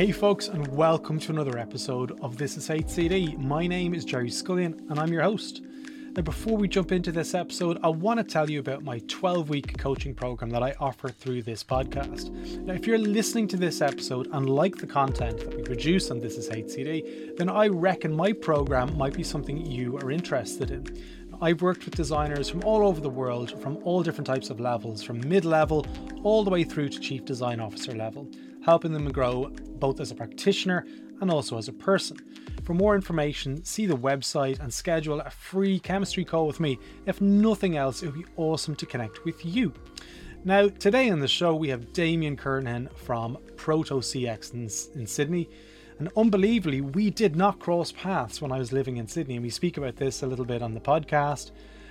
Hey, folks, and welcome to another episode of This Is HCD. My name is Gerry Scullion, and I'm your host. Now, before we jump into this episode, I want to tell you about my 12 week coaching program that I offer through this podcast. Now, if you're listening to this episode and like the content that we produce on This Is HCD, then I reckon my program might be something you are interested in. I've worked with designers from all over the world, from all different types of levels, from mid level all the way through to chief design officer level helping them grow both as a practitioner and also as a person. For more information, see the website and schedule a free chemistry call with me. If nothing else, it would be awesome to connect with you. Now, today on the show, we have Damian Kernahan from Proto CX in, in Sydney. And unbelievably, we did not cross paths when I was living in Sydney, and we speak about this a little bit on the podcast.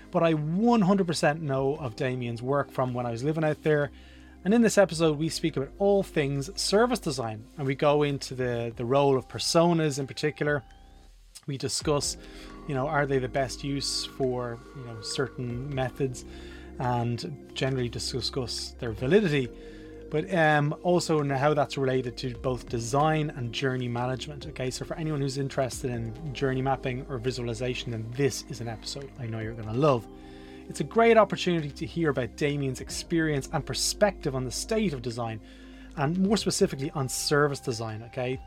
But I 100% know of Damian's work from when I was living out there and in this episode, we speak about all things service design and we go into the, the role of personas in particular. We discuss, you know, are they the best use for, you know, certain methods and generally discuss their validity, but um, also how that's related to both design and journey management. Okay, so for anyone who's interested in journey mapping or visualization, then this is an episode I know you're going to love. It's a great opportunity to hear about Damian's experience and perspective on the state of design, and more specifically on service design. Okay,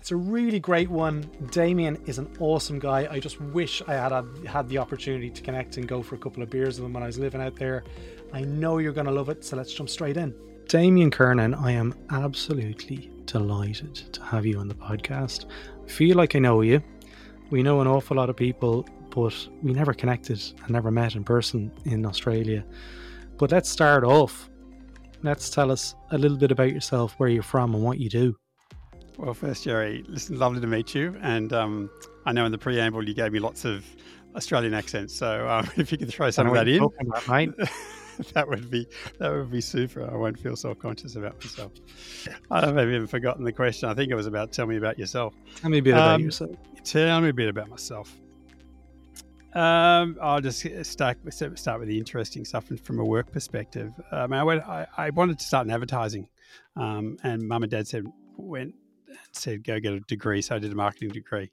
it's a really great one. Damian is an awesome guy. I just wish I had had the opportunity to connect and go for a couple of beers with him when I was living out there. I know you're going to love it, so let's jump straight in. Damian Kernahan, I am absolutely delighted to have you on the podcast. I feel like I know you. We know an awful lot of people but we never connected and never met in person in Australia. But let's start off. Let's tell us a little bit about yourself, where you're from, and what you do. Well, first, Gerry, listen, lovely to meet you. And um, I know in the preamble you gave me lots of Australian accents, so um, if you could throw some of that in, about, mate. that would be that would be super. I won't feel self conscious about myself. I don't know if I've even forgotten the question. I think it was about tell me about yourself. Tell me a bit um, about yourself. Tell me a bit about myself. Um, I'll just start start with the interesting stuff from a work perspective. Um, I, went, I, I, wanted to start in advertising, um, and mum and dad said went said go get a degree, so I did a marketing degree,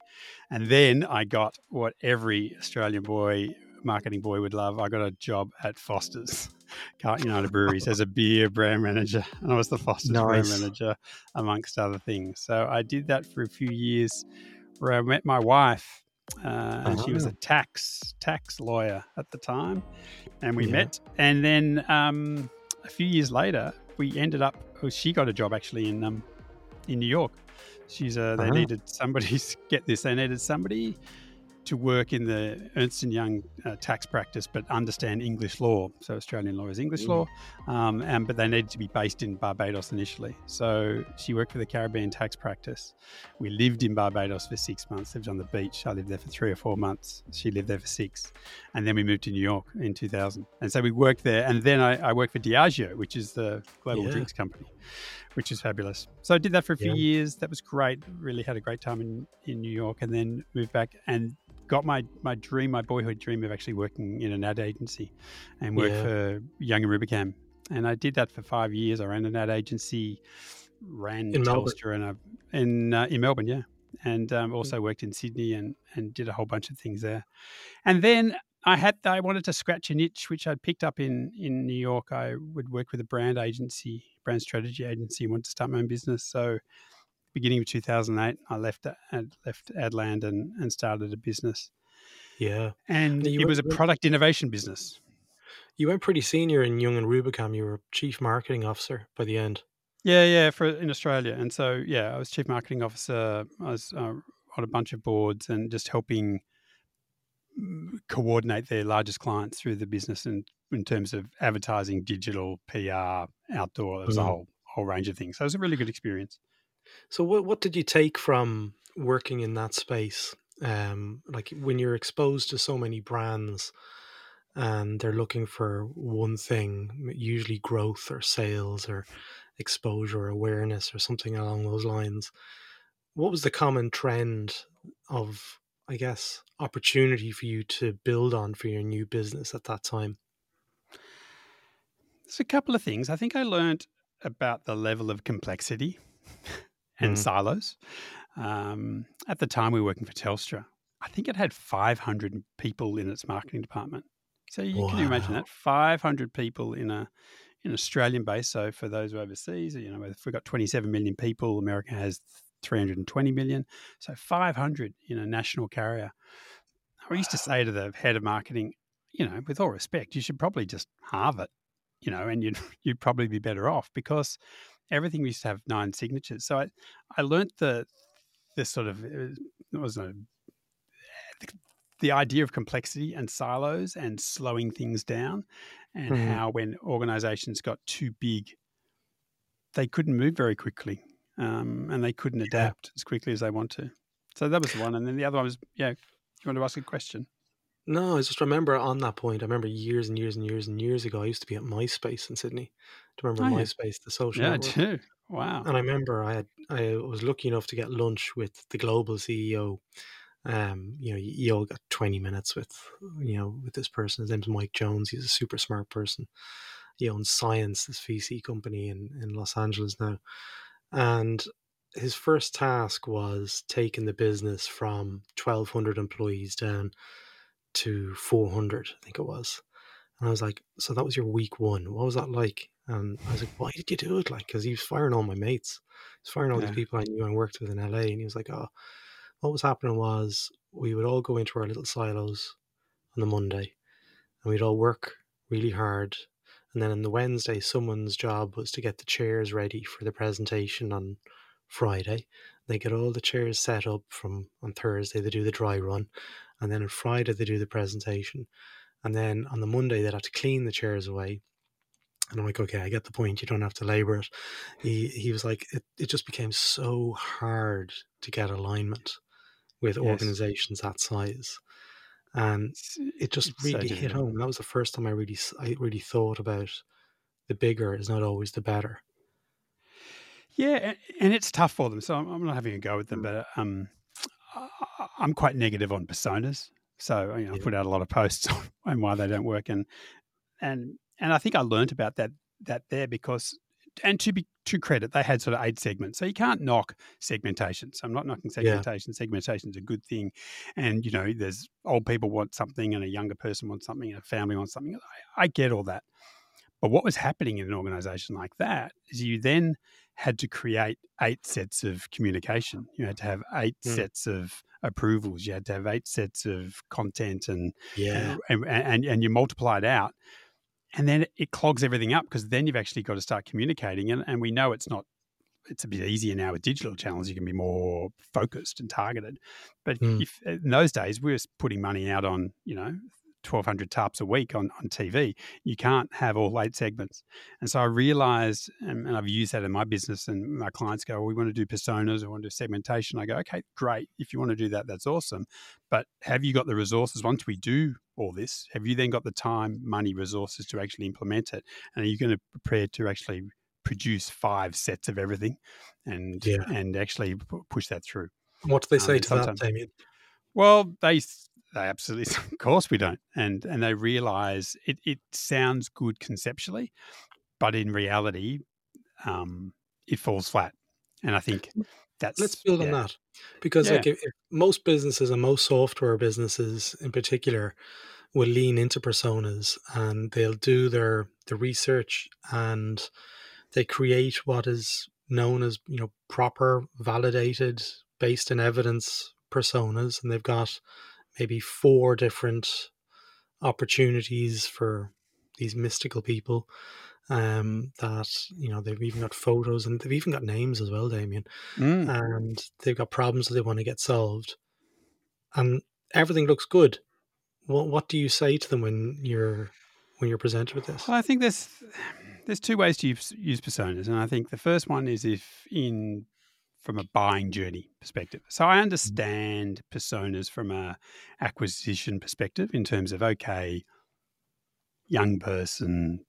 and then I got what every Australian boy, marketing boy, would love. I got a job at Foster's. Carlton United Breweries as a beer brand manager, and I was the Foster's nice. brand manager amongst other things. So I did that for a few years, where I met my wife uh, and she was a uh-huh. tax tax lawyer at the time, and we yeah. met. And then um, a few years later, we ended up. Oh, she got a job actually in um, in New York. She's uh, they uh-huh. needed somebody. to Get this, they needed somebody to work in the Ernst and Young uh, tax practice, but understand English law. So Australian law is English mm. law, um, and but they needed to be based in Barbados initially. So she worked for the Caribbean tax practice. We lived in Barbados for six months. Lived on the beach. I lived there for three or four months. She lived there for six, and then we moved to New York in 2000. And so we worked there, and then I, I worked for Diageo, which is the global yeah. drinks company which is fabulous. So I did that for a few yeah. years. That was great. Really had a great time in, in New York and then moved back. And got my my dream, my boyhood dream of actually working in an ad agency and work yeah. for Young and Rubicam. And I did that for five years. I ran an ad agency, ran in Telstra, and I, in uh, in Melbourne, yeah, and um, mm. also worked in Sydney and and did a whole bunch of things there. And then I had I wanted to scratch an itch which I'd picked up in in New York. I would work with a brand agency, brand strategy agency, and wanted to start my own business. So beginning of 2008, I left ad, left Adland and, and started a business. Yeah, and it was a product innovation business. You went pretty senior in Young and Rubicam. You were chief marketing officer by the end. Yeah, yeah, for in Australia, and so yeah, I was chief marketing officer. I was uh, on a bunch of boards and just helping mm, coordinate their largest clients through the business and in terms of advertising, digital, PR, outdoor. There was mm. a whole whole range of things. So it was a really good experience. So what what did you take from working in that space? Um, like when you're exposed to so many brands and they're looking for one thing, usually growth or sales or exposure or awareness or something along those lines. What was the common trend of, I guess, opportunity for you to build on for your new business at that time? There's a couple of things. I think I learned about the level of complexity and mm. silos. Um, at the time, we were working for Telstra. I think it had 500 people in its marketing department. So you wow. can imagine that 500 people in a in Australian base. So for those overseas, you know, if we've got 27 million people, America has 320 million. So 500 in a national carrier. I used to say to the head of marketing, you know, with all respect, you should probably just halve it, you know, and you'd you'd probably be better off because everything used to have nine signatures. So I I learnt the this sort of it was a the, the idea of complexity and silos and slowing things down, and mm-hmm. how when organisations got too big, they couldn't move very quickly, um, and they couldn't adapt as quickly as they want to. So that was one, and then the other one was yeah. You want to ask a question? No, I just remember on that point. I remember years and years and years and years ago. I used to be at MySpace in Sydney. Do you remember oh, MySpace, the social yeah, network? Yeah, I do. Wow. And I remember I had I was lucky enough to get lunch with the global CEO. Um, you know, you, you all got twenty minutes with you know with this person. His name's Mike Jones. He's a super smart person. He owns Science, this VC company in in Los Angeles now, and his first task was taking the business from 1200 employees down to 400 i think it was. And i was like so that was your week one. What was that like? And i was like why did you do it? Like because he was firing all my mates. He was firing all yeah. these people i knew and worked with in la and he was like oh what was happening was we would all go into our little silos on the monday and we'd all work really hard and then on the wednesday someone's job was to get the chairs ready for the presentation on friday. They get all the chairs set up from on thursday they do the dry run and then on Friday they do the presentation, and then on the Monday they'd have to clean the chairs away. And I'm like, okay, I get the point. You don't have to labor it. He he was like, it, it just became so hard to get alignment with yes. organizations that size, and it just it's really hit home. That was the first time I really I really thought about the bigger is not always the better. Yeah, and it's tough for them. So I'm not having a go with them, mm. but um, I'm quite negative on personas. So you know, yeah. I put out a lot of posts on why they don't work, and and and I think I learned about that that there because and to be to credit, they had sort of eight segments. So you can't knock segmentation. So I'm not knocking segmentation. Yeah. Segmentation is a good thing. And, you know, there's old people want something and a younger person wants something and a family wants something. I, I get all that. But what was happening in an organization like that is you then had to create eight sets of communication. You had to have eight mm. sets of approvals. You had to have eight sets of content, and yeah, and and, and you multiply it out, and then it clogs everything up because then you've actually got to start communicating. And, and we know it's not. It's a bit easier now with digital channels. You can be more focused and targeted. But mm. if in those days we were putting money out on, you know, 1200 TARPs a week on, on TV. You can't have all eight segments. And so I realized, and, and I've used that in my business, and my clients go, well, we want to do personas, we want to do segmentation. I go, okay, great. If you want to do that, that's awesome. But have you got the resources once we do all this? Have you then got the time, money, resources to actually implement it? And are you going to prepare to actually produce five sets of everything and yeah. and actually push that through? What do they um, say um, to that, Damian? Well, they they absolutely, of course, we don't, and and they realise it. It sounds good conceptually, but in reality, um, it falls flat. And I think that's let's build yeah. on that because, yeah. like, if, if most businesses and most software businesses in particular will lean into personas and they'll do their the research and they create what is known as you know proper validated based in evidence personas and they've got maybe four different opportunities for these mystical people um, that you know they've even got photos and they've even got names as well, Damian, mm. and they've got problems that they want to get solved, and everything looks good. What what do you say to them when you're when you're presented with this? Well, I think there's there's two ways to use, use personas, and I think the first one is if in from a buying journey perspective. So I mm-hmm. understand personas from a acquisition perspective in terms of okay, young person,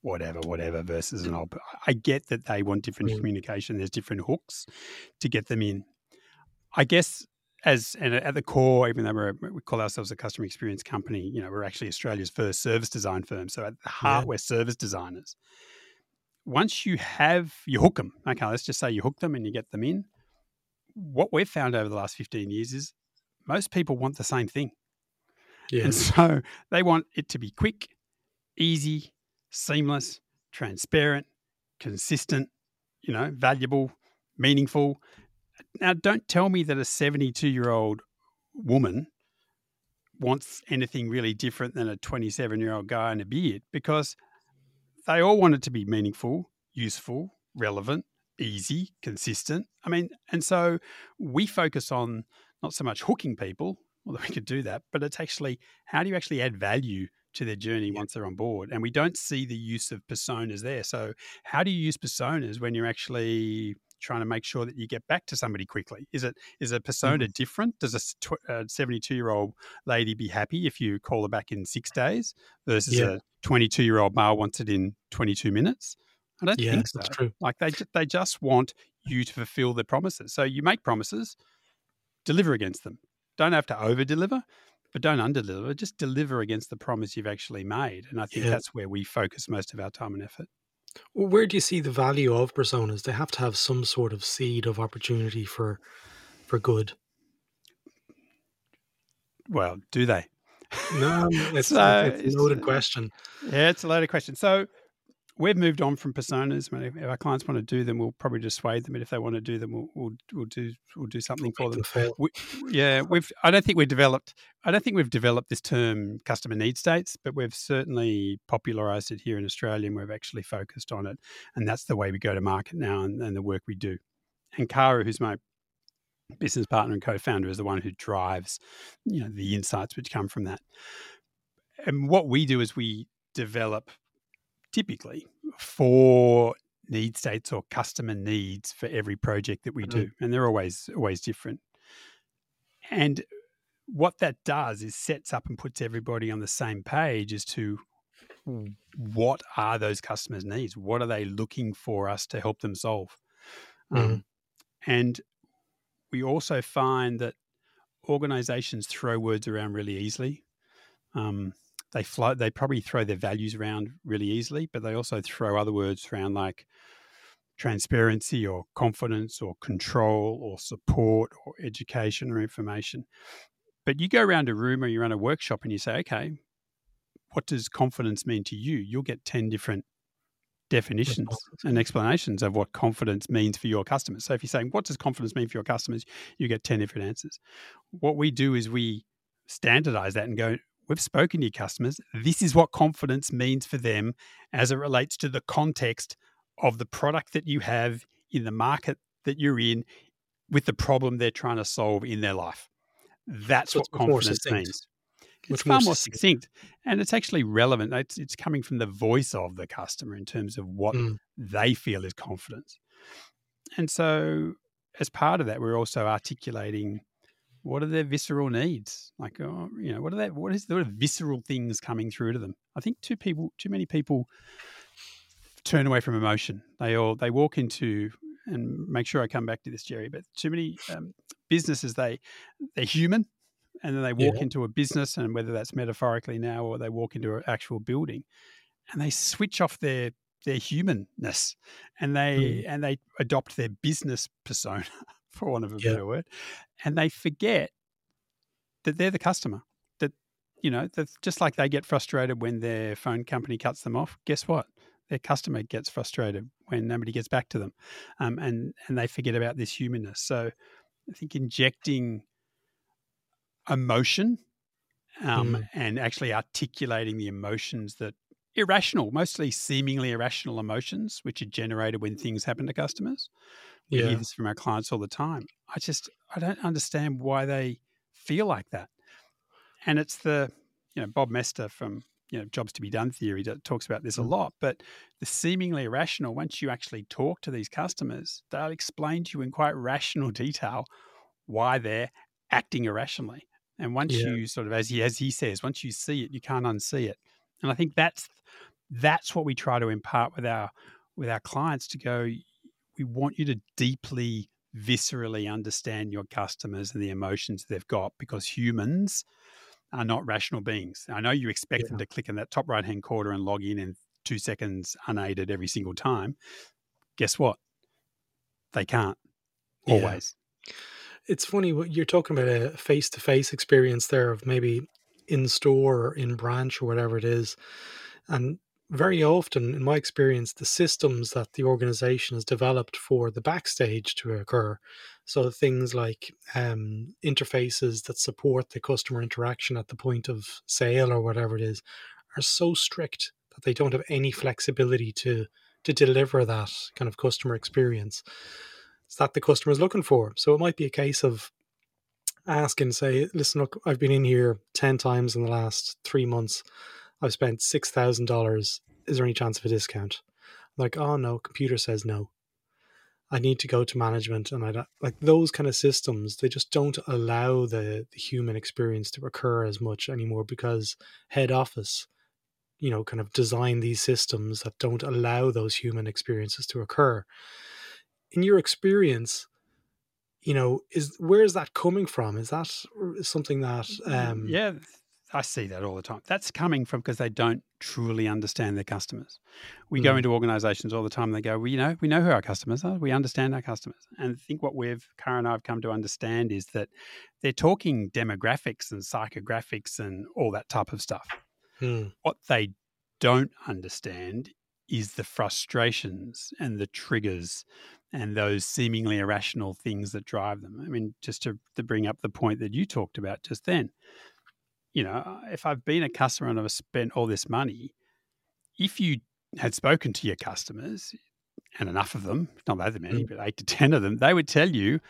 whatever, whatever versus an old. I get that they want different mm. communication. There's different hooks to get them in. I guess as and at the core, even though we're, we call ourselves a customer experience company, you know, we're actually Australia's first service design firm. So at the heart, yeah. we're service designers once you have you hook them, okay, let's just say you hook them and you get them in. What we've found over the last 15 years is most people want the same thing. Yeah. And so they want it to be quick, easy, seamless, transparent, consistent, you know, valuable, meaningful. Now, don't tell me that a 72 year old woman wants anything really different than a 27 year old guy in a beard because they all want it to be meaningful, useful, relevant, easy, consistent. I mean, and so we focus on not so much hooking people, although we could do that, but it's actually how do you actually add value to their journey Yeah. once they're on board? And we don't see the use of personas there. So, how do you use personas when you're actually trying to make sure that you get back to somebody quickly? Is it is a persona mm-hmm. different? Does a uh, 72 year old lady be happy if you call her back in six days versus Yeah. a 22 year old male wants it in 22 minutes? I don't Yeah, think so. that's true. Like they they just want you to fulfill their promises. So you make promises, deliver against them. Don't have to over deliver, but don't under deliver. Just deliver against the promise you've actually made. And I think Yeah. that's where we focus most of our time and effort. Where do you see the value of personas? They have to have some sort of seed of opportunity for for good. Well, do they? No, it's, So it's a loaded question. Yeah, it's a loaded question. So we've moved on from personas. When if our clients want to do them, we'll probably dissuade them. But if they want to do them, we'll we'll, we'll do we'll do something for them. we, yeah, we've. I don't think we've developed. I don't think we've developed this term customer need states, but we've certainly popularized it here in Australia, and we've actually focused on it, and that's the way we go to market now, and, and the work we do. And Kara, who's my business partner and co-founder, is the one who drives, you know, the insights which come from that. And what we do is we develop typically four need states or customer needs for every project that we do, and they're always always different. And what that does is sets up and puts everybody on the same page as to what are those customers' needs? What are they looking for us to help them solve? Um, and we also find that organizations throw words around really easily. Um, they float, they probably throw their values around really easily, but they also throw other words around like transparency or confidence or control or support or education or information. But you go around a room or you run a workshop and you say, okay, what does confidence mean to you? You'll get 10 different definitions and explanations of what confidence means for your customers. So if you're saying, what does confidence mean for your customers? You get 10 different answers. What we do is we standardize that and go, we've spoken to your customers. This is what confidence means for them as it relates to the context of the product that you have in the market that you're in with the problem they're trying to solve in their life. That's So what it's much more confidence means. It's far more succinct and it's actually relevant. It's, it's coming from the voice of the customer in terms of what Mm. they feel is confidence. And so, as part of that, we're also articulating what are their visceral needs. Like, oh, you know, what are that? What is the visceral things coming through to them? I think too people, too many people turn away from emotion. They all they walk into and make sure I come back to this, Gerry. But too many um, businesses they they're human, and then they walk Yeah. into a business, and whether that's metaphorically now or they walk into an actual building, and they switch off their their humanness, and they and they adopt their business persona, for want of a Yeah. better word, and they forget that they're the customer. That you know, that just like they get frustrated when their phone company cuts them off. Guess what? Their customer gets frustrated when nobody gets back to them, um, and and they forget about this humanness. So, I think injecting emotion um, Mm. and actually articulating the emotions that irrational, mostly seemingly irrational emotions, which are generated when things happen to customers. We Yeah. hear this from our clients all the time. I just I don't understand why they feel like that. And it's the you know Bob Moesta from you know Jobs to Be Done theory that talks about this a Mm. lot. But the seemingly irrational, once you actually talk to these customers, they'll explain to you in quite rational detail why they're acting irrationally. And once Yeah. you sort of, as he as he says, once you see it, you can't unsee it. And I think that's that's what we try to impart with our with our clients to go. We want you to deeply, viscerally understand your customers and the emotions they've got because humans are not rational beings. I know you expect them to click in that top right hand corner and log in in two seconds unaided every single time. Guess what? They can't Yeah. always. It's funny what you're talking about a face to face experience there of maybe in store or in branch or whatever it is. And very often, in my experience, the systems that the organization has developed for the backstage to occur, so things like um, interfaces that support the customer interaction at the point of sale or whatever it is, are so strict that they don't have any flexibility to to deliver that kind of customer experience that the customer is looking for. So it might be a case of asking, say, listen, look, I've been in here 10 times in the last three months. I've spent $6,000. Is there any chance of a discount? like, oh no, computer says no. I need to go to management. And I like those kind of systems, they just don't allow the, the human experience to occur as much anymore because head office, you know, kind of design these systems that don't allow those human experiences to occur in your experience, you know, is where is that coming from? Is that something that um yeah, I see that all the time. That's coming from because they don't truly understand their customers. We go Mm. into organizations all the time. They go, well, you know, we know who our customers are. We understand our customers. And I think what we've, Kara and I have come to understand is that they're talking demographics and psychographics and all that type of stuff. hmm, What they don't understand is the frustrations and the triggers and those seemingly irrational things that drive them. I mean, just to, to bring up the point that you talked about just then, you know, if I've been a customer and I've spent all this money, if you had spoken to your customers and enough of them, not that many, mm. but eight to 10 of them, they would tell you,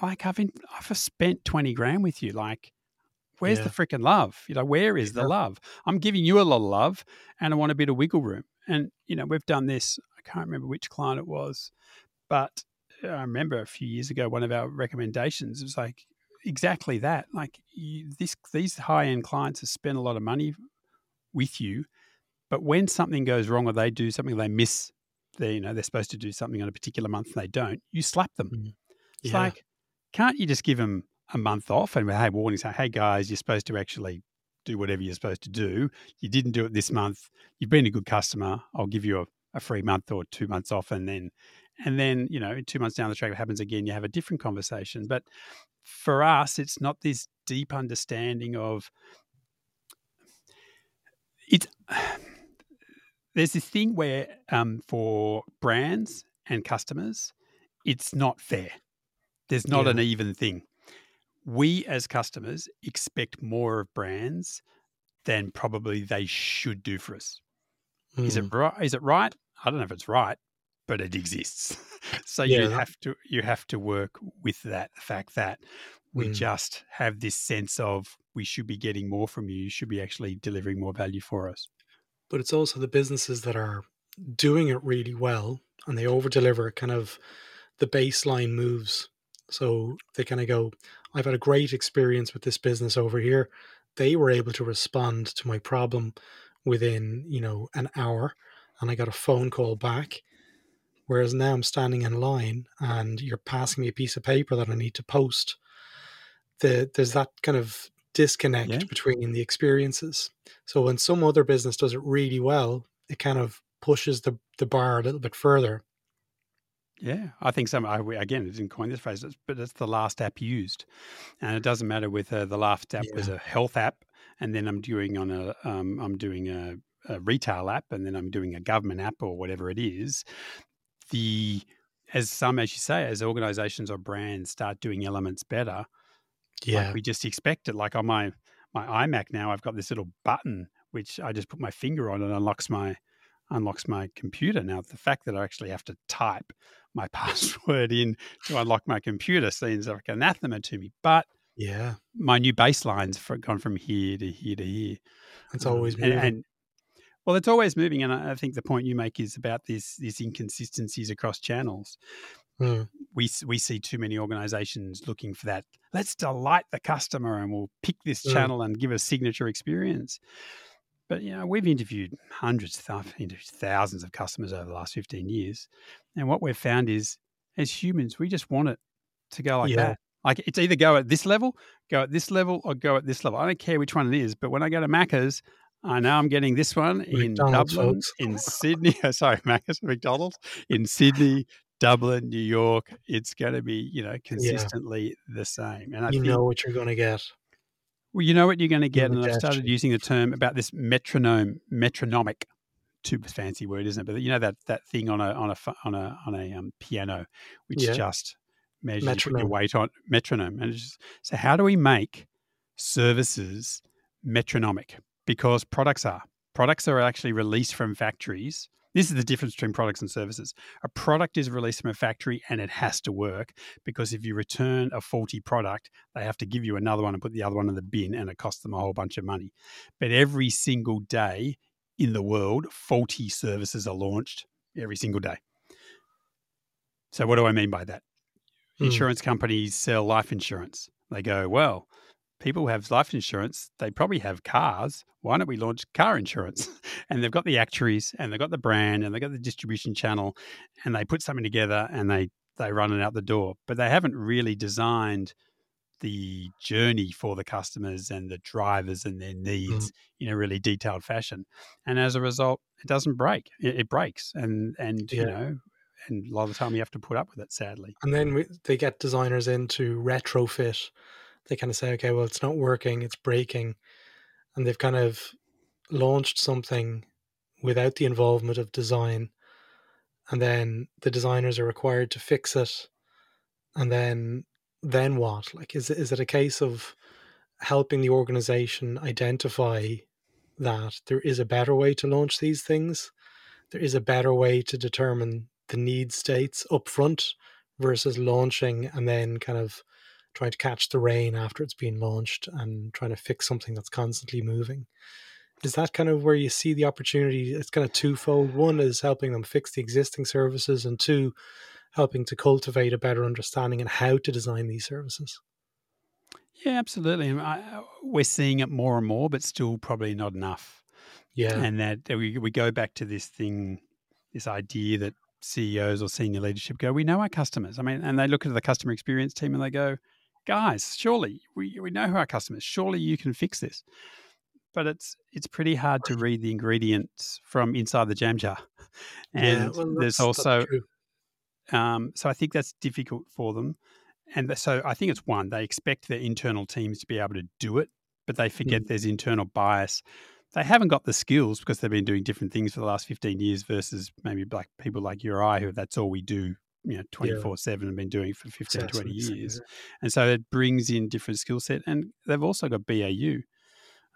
like, I've, in, I've spent 20 grand with you. Like, where's the freaking love? You know, where is the love? I'm giving you a lot of love and I want a bit of wiggle room. And, you know, we've done this. I can't remember which client it was, but I remember a few years ago, one of our recommendations was like exactly that. Like you, this, these high end clients have spent a lot of money with you, but when something goes wrong or they do something, they miss, they, you know, they're supposed to do something on a particular month and they don't, you slap them. Mm. It's Yeah. like, can't you just give them a month off and hey, warning, say, hey guys, you're supposed to actually do whatever you're supposed to do. You didn't do it this month. You've been a good customer. I'll give you a, a free month or two months off, and then, and then you know, two months down the track, it happens again, you have a different conversation. But for us, it's not this deep understanding of it's. There's this thing where, um, for brands and customers, it's not fair. There's not Yeah. an even thing. We as customers expect more of brands than probably they should do for us. Is hmm. it right? Is it right? I don't know if it's right, but it exists. so you Yeah, that- have to you have to work with that the fact that we Mm. just have this sense of we should be getting more from you. You should be actually delivering more value for us. but it's also the businesses that are doing it really well and they over deliver kind of the baseline moves so they kind of go i've had a great experience with this business over here they were able to respond to my problem within you know an hour and i got a phone call back whereas now i'm standing in line and you're passing me a piece of paper that i need to post the, there's that kind of disconnect Yeah. between the experiences so when some other business does it really well, it kind of pushes the, the bar a little bit further. Yeah, I think some. I, again, I didn't coin this phrase, but it's the last app used, and it doesn't matter whether the last app was a health app, and then I'm doing on a, um, I'm doing a, a retail app, and then I'm doing a government app or whatever it is. The as some, as you say, as organisations or brands start doing elements better, like we just expect it. Like on my my iMac now, I've got this little button which I just put my finger on and unlocks my unlocks my computer. Now the fact that I actually have to type my password in to unlock my computer seems like anathema to me. But yeah, my new baseline's for, gone from here to here to here. it's Um, always and, and well, it's always moving, and I think the point you make is about this these inconsistencies across channels Mm, we we see too many organizations looking for that. Let's delight the customer, and we'll pick this Mm. channel and give a signature experience. But you know, we've interviewed hundreds, I've interviewed thousands of customers over the last fifteen years, and what we've found is, as humans, we just want it to go like Yeah. that. Like it's either go at this level, go at this level, or go at this level. I don't care which one it is. But when I go to Macca's, I know I'm getting this one in McDonald's, Dublin, folks. in Sydney. Sorry, Macca's, McDonald's in Sydney, Dublin, New York. It's going to be, you know, consistently the same. And I you know what you're going to get. well, you know what you're going to get. And I've started using the term about this metronome, metronomic. Too fancy word, isn't it? But you know that that thing on a on a on a on a um, piano, which Yeah. just measures put your weight on metronome. And it's just, so, how do we make services metronomic? Because products are products are actually released from factories. This is the difference between products and services. A product is released from a factory and it has to work because if you return a faulty product, they have to give you another one and put the other one in the bin and it costs them a whole bunch of money. But every single day in the world, faulty services are launched every single day. So, what do I mean by that? Hmm. Insurance companies sell life insurance. They go, well, people have life insurance. They probably have cars. Why don't we launch car insurance? And they've got the actuaries and they've got the brand and they've got the distribution channel and they put something together and they, they run it out the door. But they haven't really designed the journey for the customers and the drivers and their needs mm-hmm. in a really detailed fashion. And as a result, it doesn't break. It, it breaks. And, and you know, and a lot of the time you have to put up with it, sadly. And then we, they get designers in to retrofit. They kind of say, okay, well, it's not working, it's breaking. And they've kind of launched something without the involvement of design. And then the designers are required to fix it. And then then what? Like is is it a case of helping the organization identify that there is a better way to launch these things? There is a better way to determine the need states up front versus launching and then kind of trying to catch the rain after it's been launched and trying to fix something that's constantly moving. Is that kind of where you see the opportunity? It's kind of twofold. One is helping them fix the existing services, and two, helping to cultivate a better understanding and how to design these services. Yeah, absolutely. I, uh, we're seeing it more and more, but still probably not enough. Yeah. And that that we, we go back to this thing, this idea that CEOs or senior leadership go, we know our customers. I mean, and they look at the customer experience team and they go, guys, surely we, we know who our customers. Surely you can fix this. But it's it's pretty hard to read the ingredients from inside the jam jar. yeah, And well, there's also um, so I think that's difficult for them. And so I think it's one, they expect their internal teams to be able to do it, but they forget Mm. there's internal bias. They haven't got the skills because they've been doing different things for the last 15 years versus maybe like people like you or I who that's all we do, you know, 24 7 and been doing it for 15, 20 years. yeah. And so it brings in different skill set and they've also got BAU.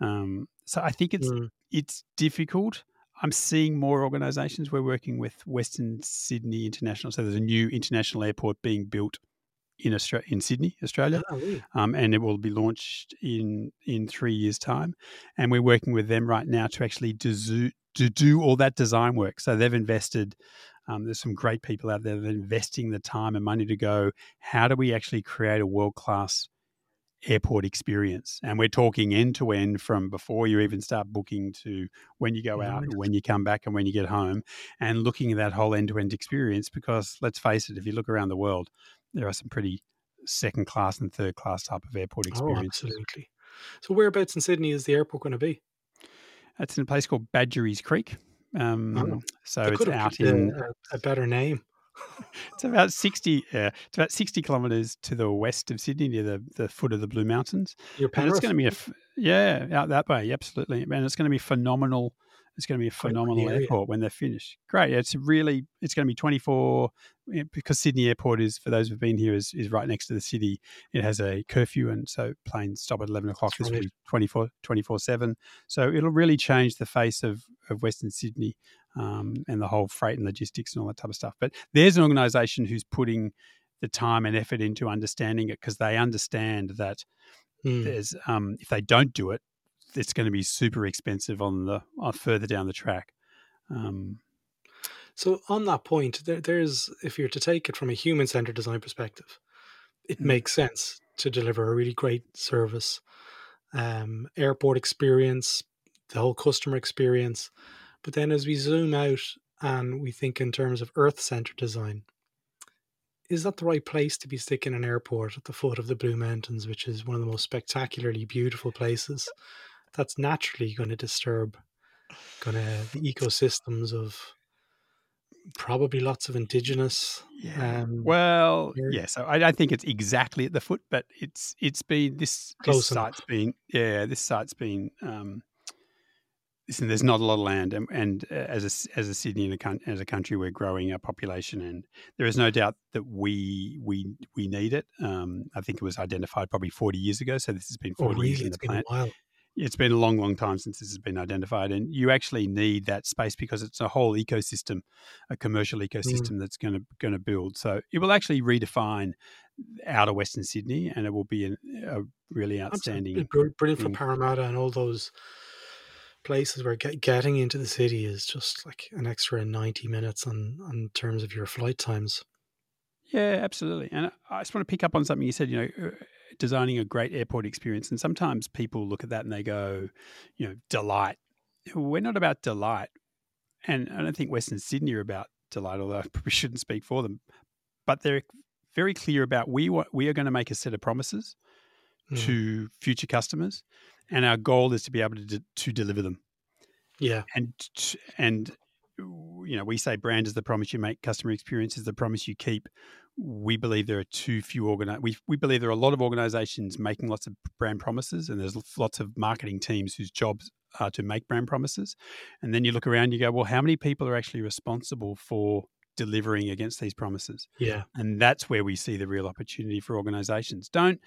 Um, so I think it's Mm. it's difficult. I'm seeing more organisations. We're working with Western Sydney International. So there's a new international airport being built in Australia, in Sydney, Australia, Ah, really? um, and it will be launched in in three years' time. And we're working with them right now to actually do, to do all that design work. So they've invested. Um, there's some great people out there that are investing the time and money to go. How do we actually create a world class airport experience? And we're talking end to end from before you even start booking to when you go out, when you come back, and when you get home, and looking at that whole end to end experience. Because let's face it, if you look around the world, there are some pretty second class and third class type of airport Oh, experiences. absolutely. So whereabouts in Sydney is the airport going to be? It's in a place called Badgerys Creek. Um, Oh, so it's could out in a, a better name. it's about sixty yeah, it's about sixty kilometres to the west of Sydney, near the, the foot of the Blue Mountains. Your And it's going to be a f- yeah out that way, absolutely, and it's going to be phenomenal. It's going to be a Quite a pretty phenomenal airport when they're finished. Great, it's really it's going to be twenty four because Sydney Airport is for those who've been here is, is right next to the city. It has a curfew, and so planes stop at eleven o'clock. That's This right. be 24 24 seven. So it'll really change the face of of Western Sydney um, and the whole freight and logistics and all that type of stuff. But there's an organisation who's putting the time and effort into understanding it because they understand that Hmm. there's um, if they don't do it, it's going to be super expensive on the uh, further down the track. Um, So on that point, there, there's if you're to take it from a human-centered design perspective, it Mm. makes sense to deliver a really great service, um, airport experience, the whole customer experience. But then as we zoom out and we think in terms of Earth-centered design, is that the right place to be sticking an airport at the foot of the Blue Mountains, which is one of the most spectacularly beautiful places? That's naturally going to disturb going to the ecosystems of probably lots of indigenous Yeah. um Well, area. yeah. So I don't think it's exactly at the foot, but it's it's been this this site's been yeah this site's been um, listen. There's not a lot of land, and, and uh, as a as a Sydney and a, as a country, we're growing our population, and there is no doubt that we we we need it. Um, I think it was identified probably 40 years ago, so this has been oh 40 years really in the been a while it's been a long, long time since this has been identified, and you actually need that space because it's a whole ecosystem, a commercial Mm. ecosystem that's going to going to build. So it will actually redefine outer Western Sydney, and it will be an, a really outstanding. Br- brilliant for. Parramatta and all those places where get, getting into the city is just like an extra 90 minutes on on terms of your flight times Yeah, absolutely. And I just want to pick up on something you said. You know, uh, designing a great airport experience, and sometimes people look at that and they go, you know, delight. We're not about delight, and I don't think Western Sydney are about delight. Although I probably shouldn't speak for them, but they're very clear about we want we are going to make a set of promises Mm. to future customers, and our goal is to be able to de- to deliver them. yeah And and you know, we say brand is the promise you make, customer experience is the promise you keep. We believe there are too few organi- we we believe there are a lot of organizations making lots of brand promises, and there's lots of marketing teams whose jobs are to make brand promises. And then you look around, you go, well, how many people are actually responsible for delivering against these promises? yeah And that's where we see the real opportunity for organizations. Don't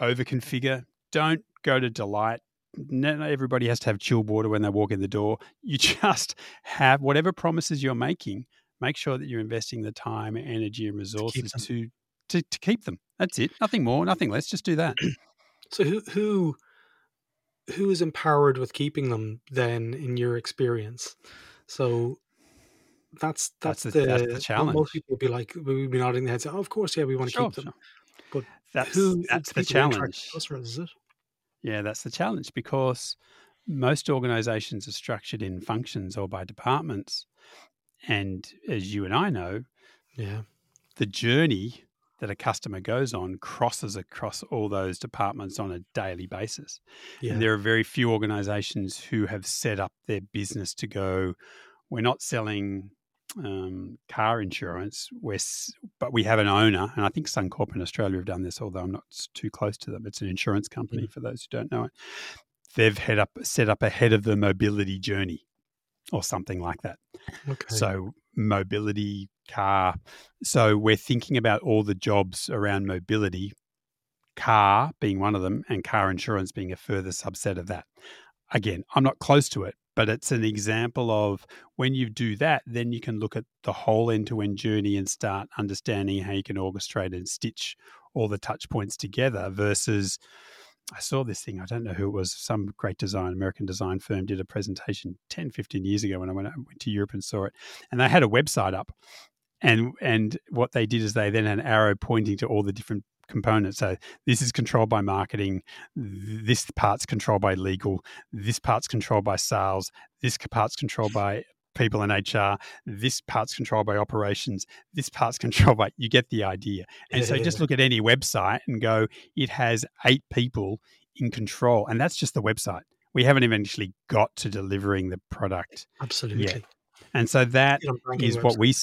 over configure, don't go to delight. Not everybody has to have chilled water when they walk in the door. You just have whatever promises you're making, make sure that you're investing the time, energy, and resources them. to, to, to keep them. That's it. Nothing more, nothing less. Just do that. so who who who is empowered with keeping them then in your experience so that's That's that's, the- the, that's the challenge. most people would be like we would be nodding their heads oh, of course yeah we want to Sure, keep them sure. but That's, who that's the the people who interact with challenge. customers is it Yeah, that's the challenge because most organizations are structured in functions or by departments. And as you and I know, yeah the journey that a customer goes on crosses across all those departments on a daily basis. yeah And there are very few organizations who have set up their business to go, we're not selling um, car insurance, we're, but we have an owner. And I think Suncorp in Australia have done this, although I'm not too close to them. It's an insurance company for those who don't know it. They've head up, set up ahead of the mobility journey or something like that. okay So mobility, car. So we're thinking about all the jobs around mobility, car being one of them, and car insurance being a further subset of that. Again, I'm not close to it, but it's an example of when you do that, then you can look at the whole end to end journey and start understanding how you can orchestrate and stitch all the touch points together versus I saw this thing. I don't know who it was. Some great design, American design firm did a presentation 10, 15 years ago when I went, I went to Europe and saw it. And they had a website up. And and what they did is they then had an arrow pointing to all the different components. So this is controlled by marketing, this part's controlled by legal, this part's controlled by sales, this part's controlled by people in HR, this part's controlled by operations, this part's controlled by you get the idea. And so just look at any website and go, it has eight people in control. And that's just the website. We haven't even actually got to delivering the product. absolutely And so that Get on banking is what we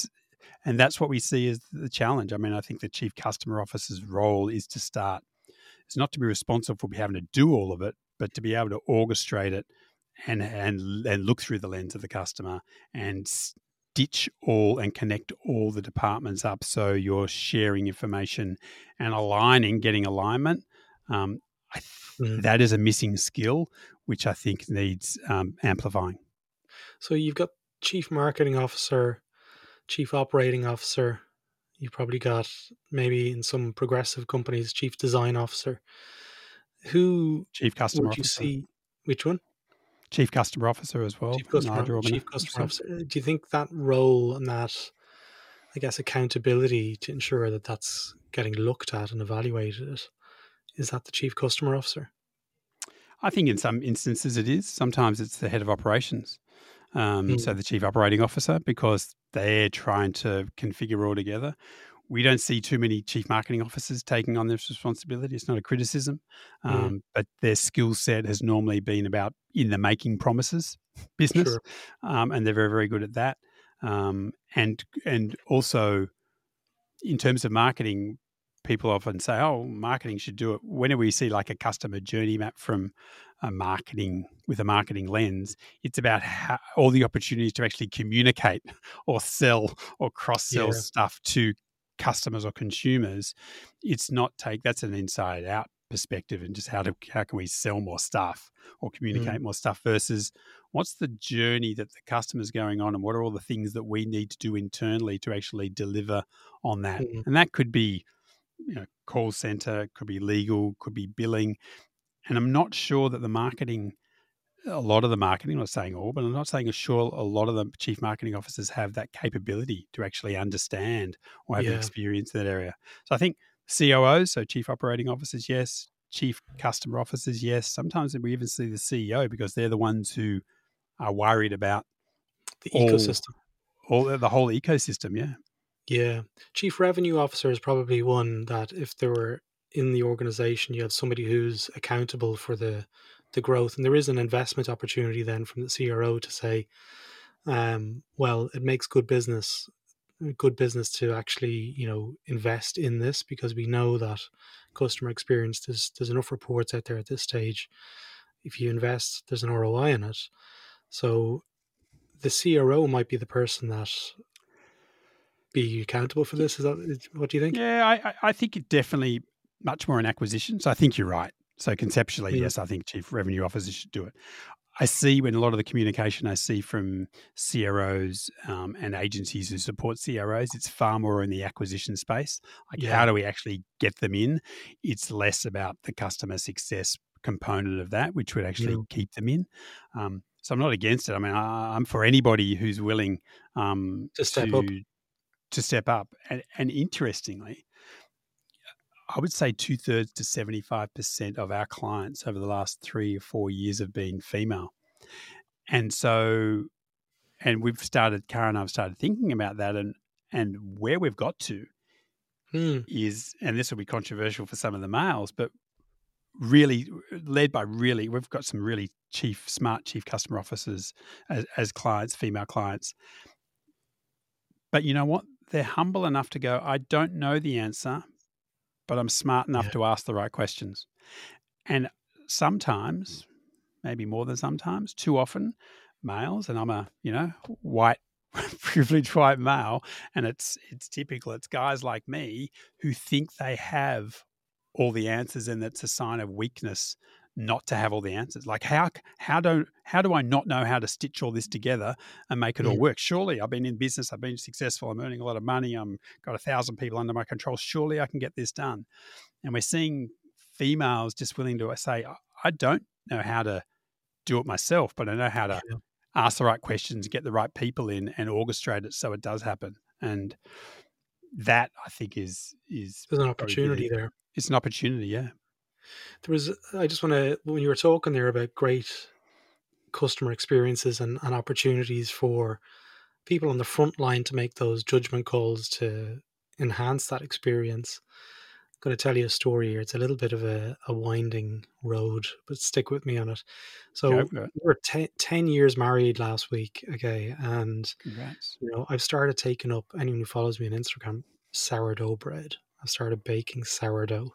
and that's what we see as the challenge. I mean, I think the chief customer officer's role is to start. It's not to be responsible for having to do all of it, but to be able to orchestrate it and and and look through the lens of the customer and stitch all and connect all the departments up so you're sharing information and aligning, getting alignment. Um, I th- Mhm. That is a missing skill, which I think needs um, amplifying. So you've got chief marketing officer, chief operating officer. You've probably got maybe in some progressive companies, chief design officer. Who Chief customer would you officer. see? Which one? Chief customer officer as well. chief customer, chief customer officer. Do you think that role and that, I guess, accountability to ensure that that's getting looked at and evaluated, is that the chief customer officer? I think in some instances it is. Sometimes it's the head of operations. Um, So Mm. the chief operating officer, because they're trying to configure all together. We don't see too many chief marketing officers taking on this responsibility. It's not a criticism, Mm. um, but their skill set has normally been about in the making promises business, Sure. um, and they're very very good at that. Um, and and also in terms of marketing, people often say, "Oh, marketing should do it." Whenever we see like a customer journey map from a marketing with a marketing lens, it's about how, all the opportunities to actually communicate or sell or cross sell Yeah. stuff to customers or consumers. It's not take that's an inside out perspective and just how to how can we sell more stuff or communicate more stuff versus what's the journey that the customer's going on and what are all the things that we need to do internally to actually deliver on that Mhm. and that could be you know call center could be legal could be billing and i'm not sure that the marketing a lot of the marketing i'm not saying all but i'm not saying a sure a lot of the chief marketing officers have that capability to actually understand or have the Yeah. experience in that area so i think coos so chief operating officers yes chief customer officers yes sometimes we even see the ceo because they're the ones who are worried about The all- ecosystem. all the whole ecosystem yeah Yeah. Chief revenue officer is probably one that if there were in the organization, you have somebody who's accountable for the the growth, and there is an investment opportunity then from the CRO to say, um, well, it makes good business good business to actually you know invest in this because we know that customer experience there's there's enough reports out there at this stage. If you invest there's an ROI in it. So the CRO might be the person that be accountable for this. Is that what do you think? Yeah, I, I- I think it definitely much more an acquisition. So I think you're right. So conceptually, yes, I think chief revenue officers should do it. I see when a lot of the communication I see from CROs um, and agencies who support CROs, it's far more in the acquisition space. Like, Yeah. how do we actually get them in? It's less about the customer success component of that, which would actually Mm. keep them in. Um, so I'm not against it. I mean, I, I'm for anybody who's willing um, To step up. to step up. And, and interestingly, I would say two thirds to 75% of our clients over the last three or four years have been female. And so, and we've started, Karen and I've started thinking about that and, and where we've got to Hmm. is, and this will be controversial for some of the males, but really led by really, we've got some really chief, smart chief customer officers as, as clients, female clients. But you know what? They're humble enough to go, I don't know the answer, but I'm smart enough Yeah. to ask the right questions. And sometimes, mm. maybe more than sometimes, too often, males, and I'm a, you know, white privileged white male, and it's it's typical. It's guys like me who think they have all the answers, and it's a sign of weakness not to have all the answers. Like how how do how do I not know how to stitch all this together and make it all work? Surely I've been in business, I've been successful, I'm earning a lot of money, I'm got a thousand people under my control. Surely I can get this done. And we're seeing females just willing to uh, say, "I- I don't know how to do it myself, but I know how to Yeah. ask the right questions, get the right people in, and orchestrate it so it does happen. And that I think is is there's an opportunity there it's an opportunity. Yeah. There was i just want to when you were talking there about great customer experiences and, and opportunities for people on the front line to make those judgment calls to enhance that experience i'm going to tell you a story here it's a little bit of a, a winding road but stick with me on it so for it. we're 10, 10 years married last week okay and Congrats. you know i've started taking up anyone who follows me on instagram sourdough bread i've started baking sourdough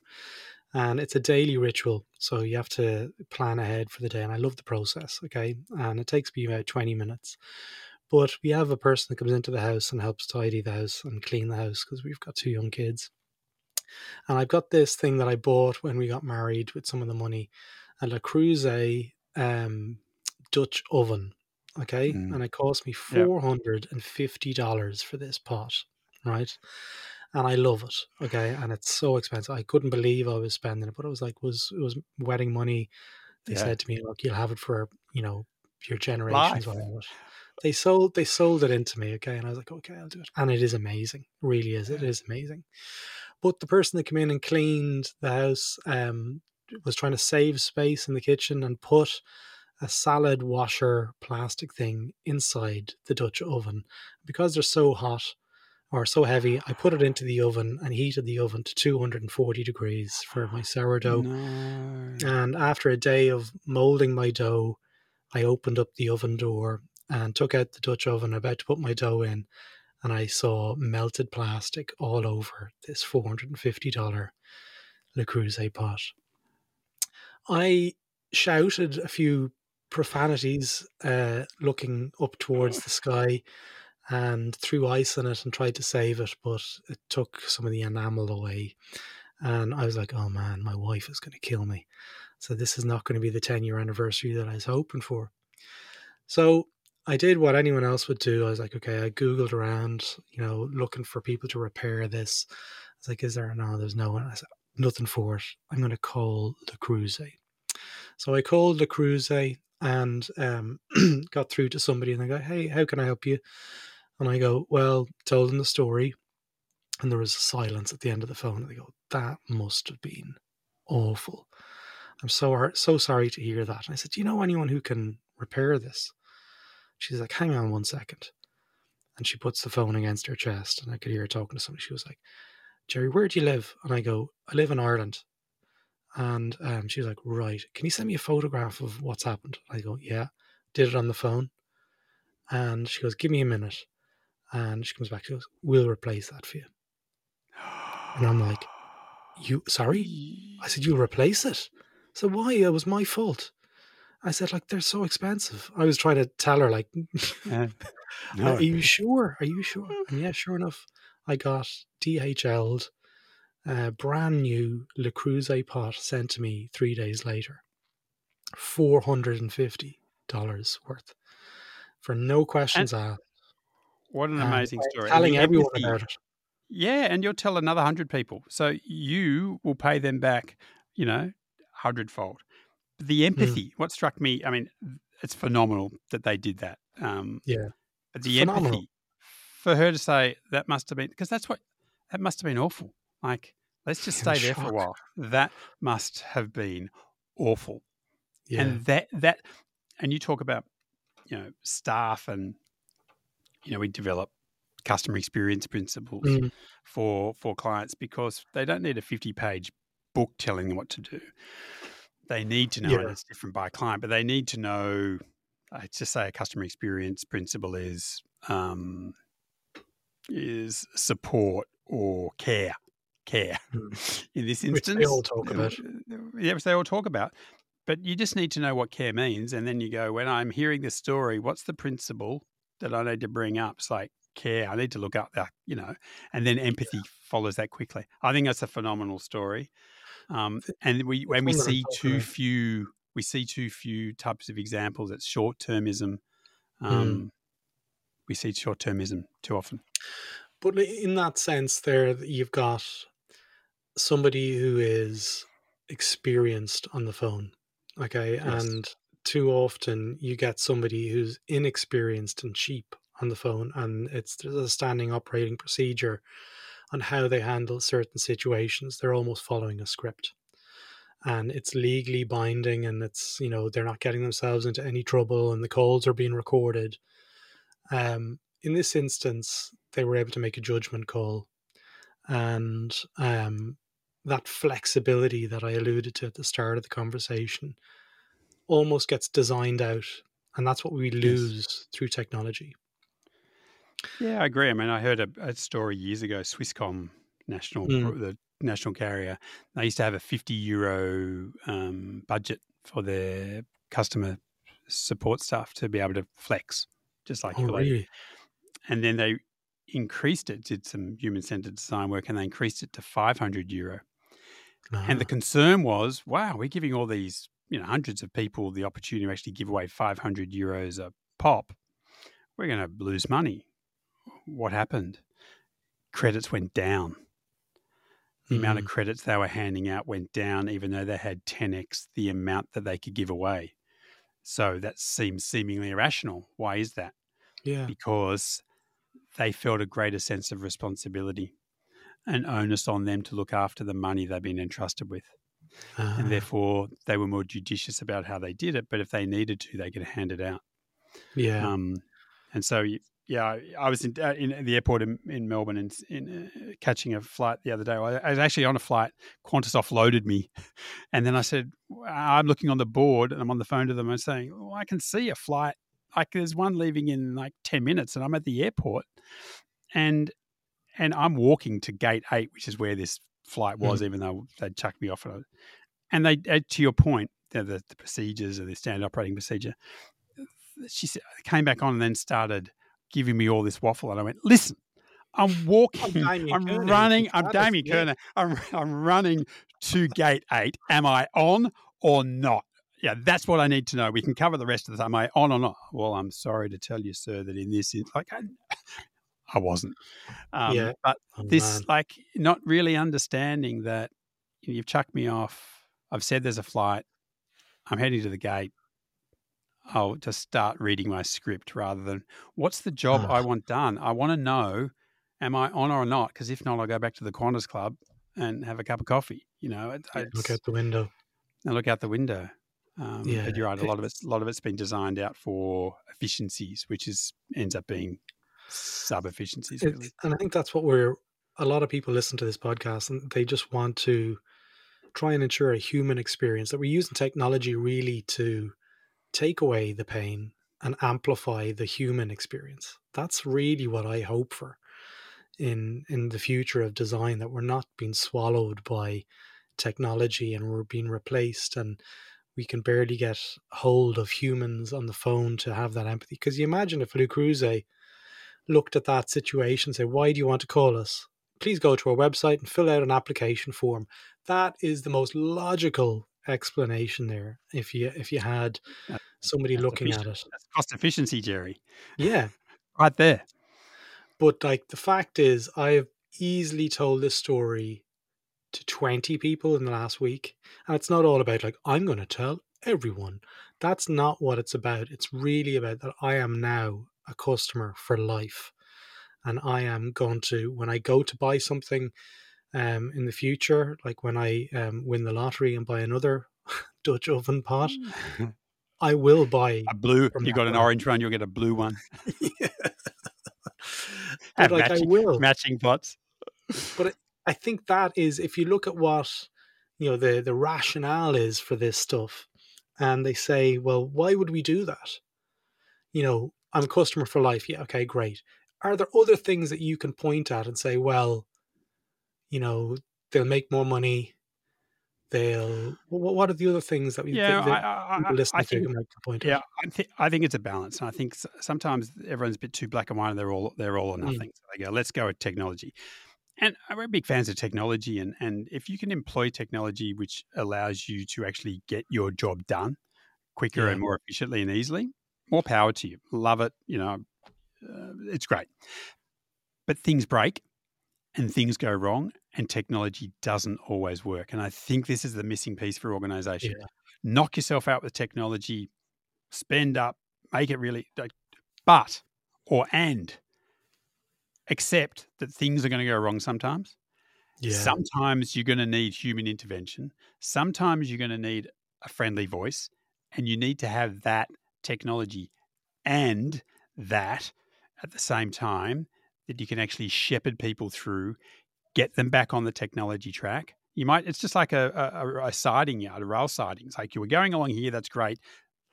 and it's a daily ritual so you have to plan ahead for the day and i love the process okay? And it takes me about 20 minutes. But we have a person that comes into the house and helps tidy the house and clean the house because we've got two young kids. And i've got this thing that i bought when we got married with some of the money a le creuset um, dutch oven okay? Mm. and it cost me $450 for this pot right and I love it. Okay, and it's so expensive. I couldn't believe I was spending it, but it was like was it was wedding money. They Yeah. said to me, "Look, you'll have it for you know your generations." Whatever. They sold they sold it into me. Okay, and I was like, "Okay, I'll do it." And it is amazing. It really is. It is amazing. But the person that came in and cleaned the house um, was trying to save space in the kitchen and put a salad washer plastic thing inside the Dutch oven because they're so hot or so heavy. I put it into the oven and heated the oven to 240 degrees for my sourdough. No. And after a day of molding my dough, I opened up the oven door and took out the Dutch oven, about to put my dough in, and I saw melted plastic all over this $450 Le Creuset pot. I shouted a few profanities uh, looking up towards the sky and threw ice on it and tried to save it, but it took some of the enamel away. And I was like, oh man, my wife is going to kill me. So this is not going to be the 10 year anniversary that I was hoping for. So I did what anyone else would do. I was like, okay, I Googled around, you know, looking for people to repair this. I was like, is there? No, there's no one. I said, nothing for it. I'm going to call Le Creuset. So I called Le Creuset and um, got through to somebody and they go, hey, how can I help you? And I go, well, told them the story. And there was a silence at the end of the phone. And they go, that must have been awful. I'm so so sorry to hear that. And I said, do you know anyone who can repair this? She's like, hang on one second. And she puts the phone against her chest. And I could hear her talking to somebody. She was like, Gerry, where do you live? And I go, I live in Ireland. And um, she was like, right. Can you send me a photograph of what's happened? I go, yeah. Did it on the phone. And she goes, give me a minute. And she comes back. to us, "We'll replace that for you." And I'm like, "You sorry?" I said, "You'll replace it." So why? It was my fault. I said, "Like they're so expensive." I was trying to tell her, like, Yeah. No. "Are you sure? Are you sure?" And yeah, sure enough, I got DHL'd uh, brand new Le Creuset pot sent to me three days later, four hundred and fifty dollars worth, for no questions asked. What an and amazing story. Telling everyone about it. Yeah, and you'll tell another hundred people. So you will pay them back, you know, hundredfold. The Mm. empathy, what struck me, I mean, it's phenomenal that they did that. Um, Yeah. but the phenomenal. empathy for her to say that must have been because that's what that must have been awful. Like, let's just stay there for a while. That must have been awful. Yeah. And that that and you talk about, you know, staff and you know, we develop customer experience principles Mm. for for clients because they don't need a 50 page book telling them what to do. They need to know, and Yeah. it's different by client, but they need to know. I just say a customer experience principle is um, is support or care, care. Mm. In this Which instance, they all talk about. Yeah, which they all talk about. But you just need to know what care means, and then you go, when I'm hearing this story, what's the principle that I need to bring up? It's like care. I need to look up that, you know, and then empathy follows that quickly. I think that's a phenomenal story. Um, and we when we one that I'm see too few, we see too few types of examples. It's short termism. Um, We see short termism too often. But in that sense, there you've got somebody who is experienced on the phone, okay, Yes. and too often you get somebody who's inexperienced and cheap on the phone, and it's a standing operating procedure on how they handle certain situations. They're almost following a script. And it's legally binding, and it's you know they're not getting themselves into any trouble, and the calls are being recorded. Um, in this instance, they were able to make a judgment call, and um, that flexibility that I alluded to at the start of the conversation almost gets designed out, and that's what we lose through technology. Yeah, I agree. I mean, I heard a, a story years ago. Swisscom national, Mm. the national carrier, they used to have a fifty euro um, budget for their customer support staff to be able to flex, just like Oh, your really? And then they increased it, did some human centered design work, and they increased it to five hundred euro. And the Ah, concern was, wow, we're giving all these, you know, hundreds of people the opportunity to actually give away 500 euros a pop. We're going to lose money. What happened? Credits went down. The amount of mm, credits they were handing out went down, even though they had 10x the amount that they could give away. So that seems seemingly irrational. Why is that? yeah, because they felt a greater sense of responsibility and onus on them to look after the money they've been entrusted with. Ah, And therefore, they were more judicious about how they did it. But if they needed to, they could hand it out. yeah, Um, and so, yeah, I was in, uh, in the airport in, in Melbourne and in, uh, catching a flight the other day. I was actually on a flight. Qantas offloaded me, and then I said, "I'm looking on the board and I'm on the phone to them. I'm saying, well, I can see a flight. Like there's one leaving in like ten minutes, and I'm at the airport, and and I'm walking to gate eight, which is where this flight was, mm. even though they'd chucked me off. And they, to your point, the, the, the procedures or the standard operating procedure, she said, came back on and then started giving me all this waffle. And I went, listen, I'm walking, I'm, I'm running, I'm Damian Kernahan, I'm, I'm running to gate eight. Am I on or not? Yeah, that's what I need to know. We can cover the rest of the time. Am I on or not? Well, I'm sorry to tell you, sir, that in this, like, I, I wasn't. Um, yeah. But oh, this, man. like, not really understanding that you've chucked me off. I've said there's a flight. I'm heading to the gate. I'll just start reading my script rather than what's the job I want done. I want to know, am I on or not? Because if not, I'll go back to the Qantas Club and have a cup of coffee. You know, it, yeah, look out the window. And look out the window. Um, yeah, but you're right. A lot of it's a lot of it's been designed out for efficiencies, which is ends up being sub efficiencies. Really. And I think that's what we're. A lot of people listen to this podcast and they just want to try and ensure a human experience. That we're using technology really to take away the pain and amplify the human experience. That's really what I hope for in in the future of design that we're not being swallowed by technology and we're being replaced and we can barely get hold of humans on the phone to have that empathy because you imagine if Le Creuset looked at that situation say why do you want to call us please go to our website and fill out an application form that is the most logical explanation there if you if you had somebody That's looking at it. That's cost efficiency, Gerry. Yeah. right there. But like the fact is I've easily told this story to 20 people in the last week. And it's not all about like, I'm going to tell everyone. That's not what it's about. It's really about that I am now a customer for life. And I am going to, when I go to buy something, um, in the future, like when I um, win the lottery and buy another Dutch oven pot, I will buy a blue. You got an orange one, you'll get a blue one. yeah. but like matching, I will matching pots. but I think that is if you look at what you know the the rationale is for this stuff, and they say, well, why would we do that? You know, I'm a customer for life. Yeah, okay, great. Are there other things that you can point at and say, well, you know they'll make more money they'll what are the other things that we yeah that I, I, I think, point yeah I, th- I think it's a balance and i think sometimes everyone's a bit too black and white and they're all they're all or mm. nothing mm. so they go let's go with technology and we're big fans of technology and and if you can employ technology which allows you to actually get your job done quicker yeah. and more efficiently and easily more power to you love it you know uh, it's great but things break and things go wrong and technology doesn't always work. And I think this is the missing piece for organization. Yeah. Knock yourself out with technology, spend up, make it really, but, or and, accept that things are going to go wrong sometimes. Yeah. Sometimes you're going to need human intervention. Sometimes you're going to need a friendly voice, and you need to have that technology and that at the same time that you can actually shepherd people through, get them back on the technology track. You might, it's just like a, a, a siding yard, a rail siding. It's like you were going along here, that's great.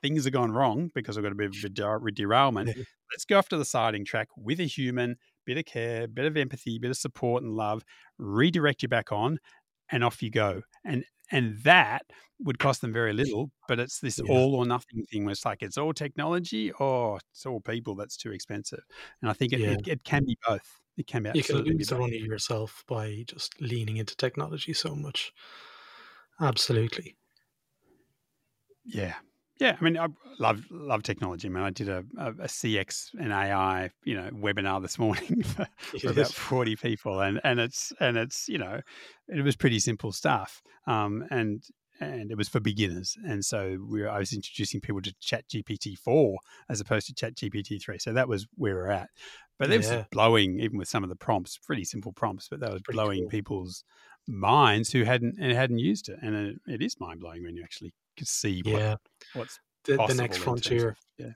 Things have gone wrong because I've got a bit of a derailment. Let's go off to the siding track with a human, bit of care, bit of empathy, bit of support and love, redirect you back on, and off you go. And and that would cost them very little, but it's this yeah. all or nothing thing where it's like it's all technology or it's all people that's too expensive. And I think it, yeah. it, it, can be both. It can be you can lose the money yourself by just leaning into technology so much. Absolutely. Yeah. Yeah, I mean, I love love technology. I mean, I did a, a, a CX and AI, you know, webinar this morning for, for about forty people, and and it's and it's you know, it was pretty simple stuff, um, and and it was for beginners, and so we were, I was introducing people to Chat GPT four as opposed to Chat GPT three, so that was where we're at. But it was blowing, even with some of the prompts, pretty simple prompts, but that was blowing cool. people's minds who hadn't and hadn't used it, and it, it is mind blowing when you actually see what, yeah. what's the, the next frontier. Of, yeah.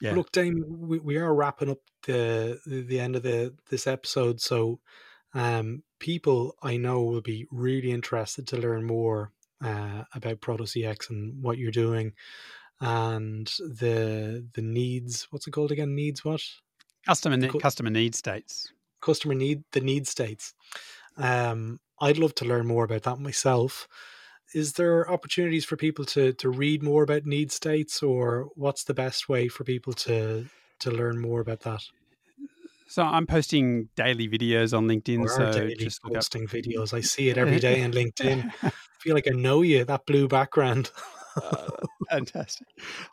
Yeah. Look, Dame, we, we are wrapping up the the end of the this episode, so um, people I know will be really interested to learn more uh, about ProtoCX and what you're doing, and the the needs. What's it called again? Needs what? Customer ne- customer need states. Customer need the need states. Um, I'd love to learn more about that myself. Is there opportunities for people to to read more about need states, or what's the best way for people to to learn more about that? So I'm posting daily videos on LinkedIn. so daily just posting up. videos. I see it every day on LinkedIn. I feel like I know you. That blue background. uh, fantastic.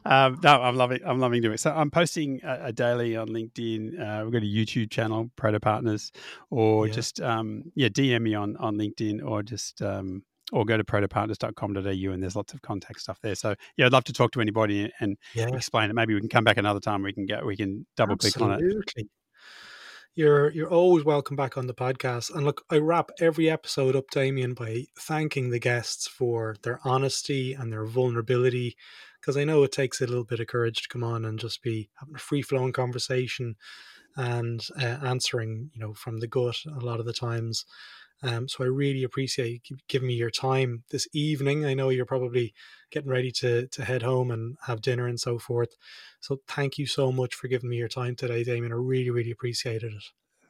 Um, no, I'm loving. I'm loving doing it. So I'm posting a, a daily on LinkedIn. Uh, we've got a YouTube channel, Proto Partners, or yeah. just um, yeah, DM me on on LinkedIn, or just um, or go to protopartners.com.au and there's lots of contact stuff there. So yeah, I'd love to talk to anybody and yeah. explain it. Maybe we can come back another time. We can get we can double click on it you're you're always welcome back on the podcast. And look, I wrap every episode up, Damian, by thanking the guests for their honesty and their vulnerability, because I know it takes a little bit of courage to come on and just be having a free flowing conversation and uh, answering, you know, from the gut a lot of the times. Um, so I really appreciate you giving me your time this evening. I know you're probably getting ready to to head home and have dinner and so forth. So thank you so much for giving me your time today, Damian. I really, really appreciated it.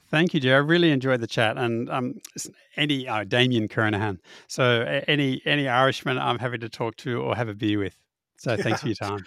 Thank you, Joe. I really enjoyed the chat, and um, any uh, Damian Kernahan. So any any Irishman, I'm happy to talk to or have a beer with. So thanks for your time.